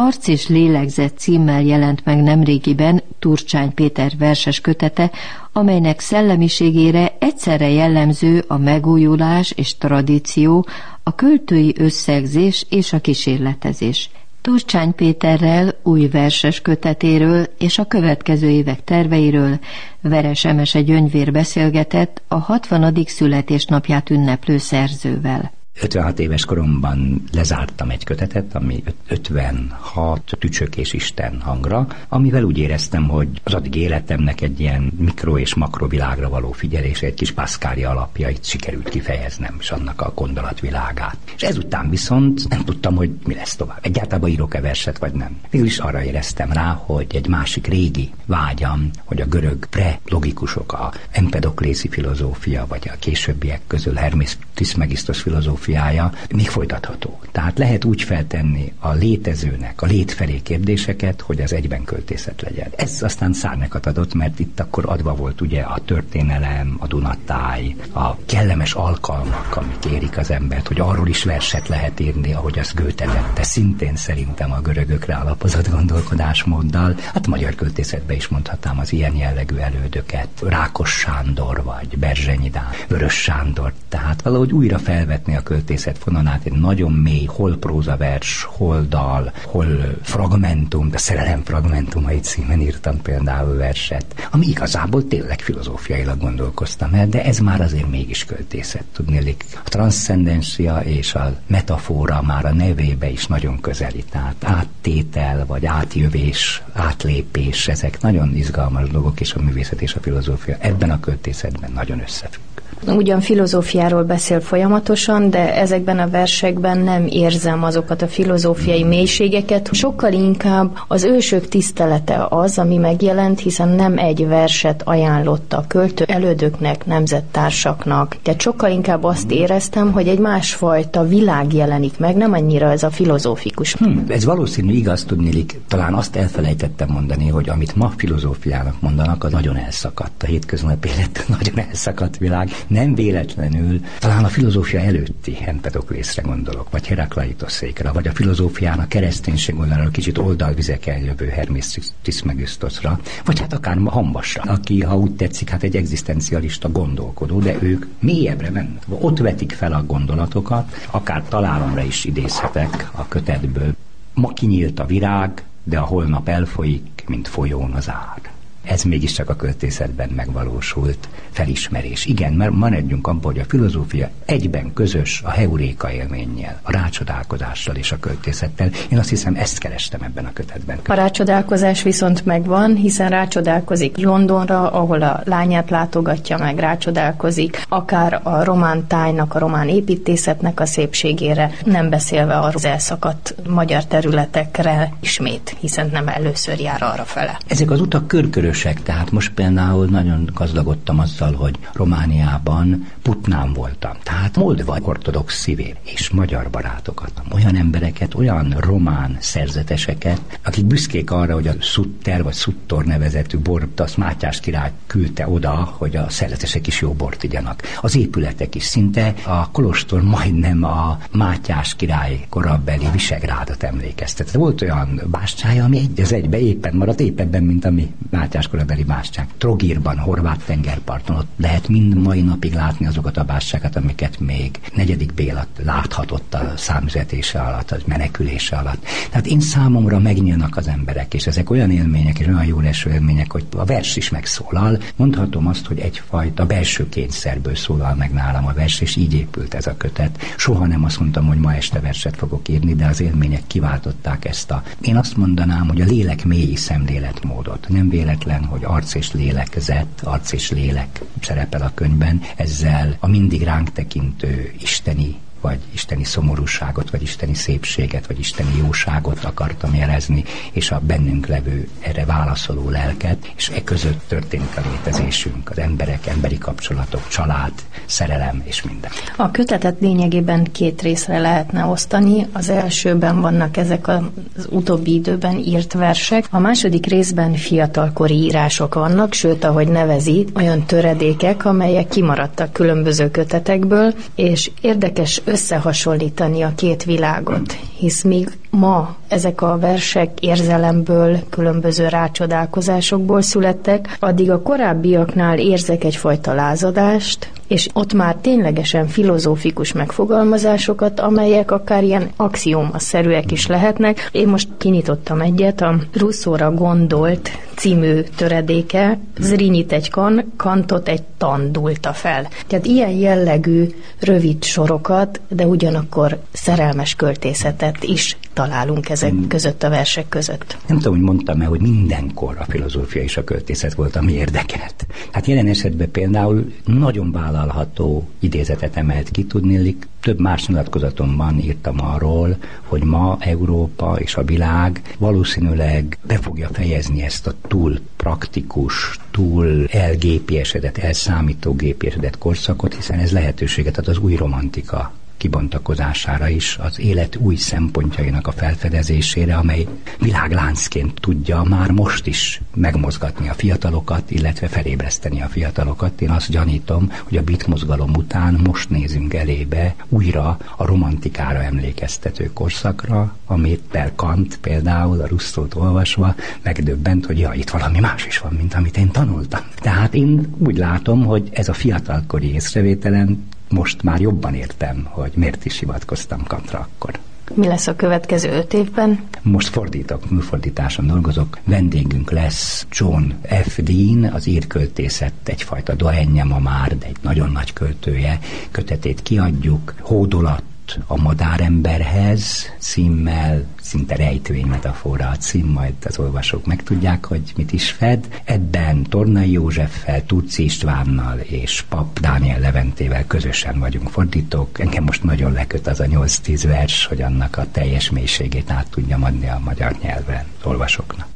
Arc és lélegzet címmel jelent meg nemrégiben Turcsány Péter verses kötete, amelynek szellemiségére egyszerre jellemző a megújulás és tradíció, a költői összegzés és a kísérletezés. Turcsány Péterrel új verses kötetéről és a következő évek terveiről Veres Emese Gyöngyvér beszélgetett a 60. születésnapját ünneplő szerzővel. 56 éves koromban lezártam egy kötetet, ami 56 tücsök és Isten hangra, amivel úgy éreztem, hogy az addig életemnek egy ilyen mikro és makrovilágra való figyelés, egy kis paszkári alapjait sikerült kifejeznem, és annak a gondolatvilágát. És ezután viszont nem tudtam, hogy mi lesz tovább. Egyáltalán írok-e verset, vagy nem. Végül is arra éreztem rá, hogy egy másik régi vágyam, hogy a görög pre-logikusok, a empedoklészi filozófia, vagy a későbbiek közül Hermes Trismegistos filozófia, filozófiája még folytatható. Tehát lehet úgy feltenni a létezőnek, a létfelé kérdéseket, hogy az egyben költészet legyen. Ez aztán szárnyakat adott, mert itt akkor adva volt ugye a történelem, a Dunatáj, a kellemes alkalmak, amik érik az embert, hogy arról is verset lehet írni, ahogy az Goethe tette, szintén szerintem a görögökre alapozott gondolkodásmóddal. Hát magyar költészetben is mondhatnám az ilyen jellegű elődöket, Rákos Sándor vagy Berzsenyi Dán, Vörös Sándor, tehát valahogy újra felvetni a költészet fonalát egy nagyon mély, hol prózavers, hol dal, hol fragmentum, de szerelem fragmentumai címen írtam például verset, ami igazából tényleg filozófiailag gondolkoztam el, de ez már azért mégis költészet, tudnélik. A transzcendencia és a metafora már a nevébe is nagyon közeli, tehát áttétel, vagy átjövés, átlépés, ezek nagyon izgalmas dolgok, és a művészet és a filozófia ebben a költészetben nagyon összefügg. Ugyan filozófiáról beszél folyamatosan, de ezekben a versekben nem érzem azokat a filozófiai mélységeket. Sokkal inkább az ősök tisztelete az, ami megjelent, hiszen nem egy verset ajánlott a költő elődöknek, nemzettársaknak. Tehát sokkal inkább azt éreztem, hogy egy másfajta világ jelenik meg, nem annyira ez a filozófikus. Hmm, ez valószínű igaz tudnélik. Talán azt elfelejtettem mondani, hogy amit ma filozófiának mondanak, az nagyon elszakadt. A hétköznapi élet nagyon elszakadt világ nem véletlenül, talán a filozófia előtti Empedoklészre gondolok, vagy Herakleitoszékra, vagy a filozófiának kereszténység oldalára kicsit oldalvizeken jövő Hermész Trismegistusra, vagy hát akár Hambasra, aki, ha úgy tetszik, hát egy egzisztencialista gondolkodó, de ők mélyebbre mennek. Ott vetik fel a gondolatokat, akár találomra is idézhetek a kötetből. Ma kinyílt a virág, de a holnap elfolyik, mint folyón az ár ez mégiscsak a költészetben megvalósult felismerés. Igen, mert maradjunk abban, hogy a filozófia egyben közös a heuréka élménnyel, a rácsodálkozással és a költészettel. Én azt hiszem, ezt kerestem ebben a kötetben. A rácsodálkozás viszont megvan, hiszen rácsodálkozik Londonra, ahol a lányát látogatja meg, rácsodálkozik, akár a román tájnak, a román építészetnek a szépségére, nem beszélve az elszakadt magyar területekre ismét, hiszen nem először jár arra fele. Ezek az utak körkörös erősek, tehát most például nagyon gazdagodtam azzal, hogy Romániában putnám voltam. Tehát Moldva ortodox szívér és magyar barátokat, olyan embereket, olyan román szerzeteseket, akik büszkék arra, hogy a Sutter vagy Suttor nevezetű bort, azt Mátyás király küldte oda, hogy a szerzetesek is jó bort igyanak. Az épületek is szinte a kolostor majdnem a Mátyás király korabeli Visegrádot emlékeztet. Volt olyan bástyája, ami egy az egybe éppen maradt, épebben, mint ami Mátyás korabeli bástyák. Trogírban, horvát tengerparton ott lehet mind mai napig látni azokat a bástyákat, amiket még negyedik Béla láthatott a számüzetése alatt, a menekülése alatt. Tehát én számomra megnyílnak az emberek, és ezek olyan élmények, és olyan jó leső élmények, hogy a vers is megszólal. Mondhatom azt, hogy egyfajta belső kényszerből szólal meg nálam a vers, és így épült ez a kötet. Soha nem azt mondtam, hogy ma este verset fogok írni, de az élmények kiváltották ezt a... Én azt mondanám, hogy a lélek mély szemléletmódot. Nem véletlen könyvben, hogy arc és lélekezet, arc és lélek szerepel a könyvben, ezzel a mindig ránk tekintő isteni vagy isteni szomorúságot, vagy isteni szépséget, vagy isteni jóságot akartam jelezni, és a bennünk levő erre válaszoló lelket, és e között történik a létezésünk, az emberek, emberi kapcsolatok, család, szerelem és minden. A kötetet lényegében két részre lehetne osztani. Az elsőben vannak ezek az utóbbi időben írt versek, a második részben fiatalkori írások vannak, sőt, ahogy nevezi, olyan töredékek, amelyek kimaradtak különböző kötetekből, és érdekes összehasonlítani a két világot, hisz míg ma ezek a versek érzelemből, különböző rácsodálkozásokból születtek, addig a korábbiaknál érzek egyfajta lázadást, és ott már ténylegesen filozófikus megfogalmazásokat, amelyek akár ilyen axiomaszerűek is lehetnek. Én most kinyitottam egyet, a Russzóra gondolt című töredéke, Zrinyit egy kan, kantot egy tan dulta fel. Tehát ilyen jellegű rövid sorokat, de ugyanakkor szerelmes költészetet is találunk ezek hmm. között a versek között. Nem tudom, hogy mondtam-e, hogy mindenkor a filozófia és a költészet volt, ami érdekelt. Hát jelen esetben például nagyon vállalható idézetet emelt ki, tudnélik, több más nyilatkozatomban írtam arról, hogy ma Európa és a világ valószínűleg be fogja fejezni ezt a túl praktikus, túl elgépiesedett, elszámítógépiesedett korszakot, hiszen ez lehetőséget ad az új romantika kibontakozására is, az élet új szempontjainak a felfedezésére, amely világláncként tudja már most is megmozgatni a fiatalokat, illetve felébreszteni a fiatalokat. Én azt gyanítom, hogy a bit mozgalom után most nézünk elébe újra a romantikára emlékeztető korszakra, amit per Kant például a Russzót olvasva megdöbbent, hogy ja, itt valami más is van, mint amit én tanultam. Tehát én úgy látom, hogy ez a fiatalkori észrevételem most már jobban értem, hogy miért is hivatkoztam Kantra akkor. Mi lesz a következő öt évben? Most fordítok, műfordításon dolgozok. Vendégünk lesz John F. Dean, az írköltészet egyfajta doenje ma már, de egy nagyon nagy költője. Kötetét kiadjuk. Hódolat a madáremberhez címmel, szinte rejtői metafora a cím, majd az olvasók megtudják, hogy mit is fed. Ebben Tornai Józseffel, Turci Istvánnal és Pap Dániel Leventével közösen vagyunk fordítók. Engem most nagyon leköt az a 8-10 vers, hogy annak a teljes mélységét át tudjam adni a magyar nyelven olvasóknak.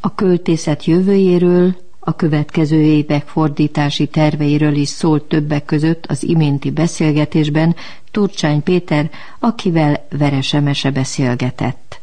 A költészet jövőjéről a következő évek fordítási terveiről is szólt többek között az iménti beszélgetésben Turcsány Péter, akivel Veresemese beszélgetett.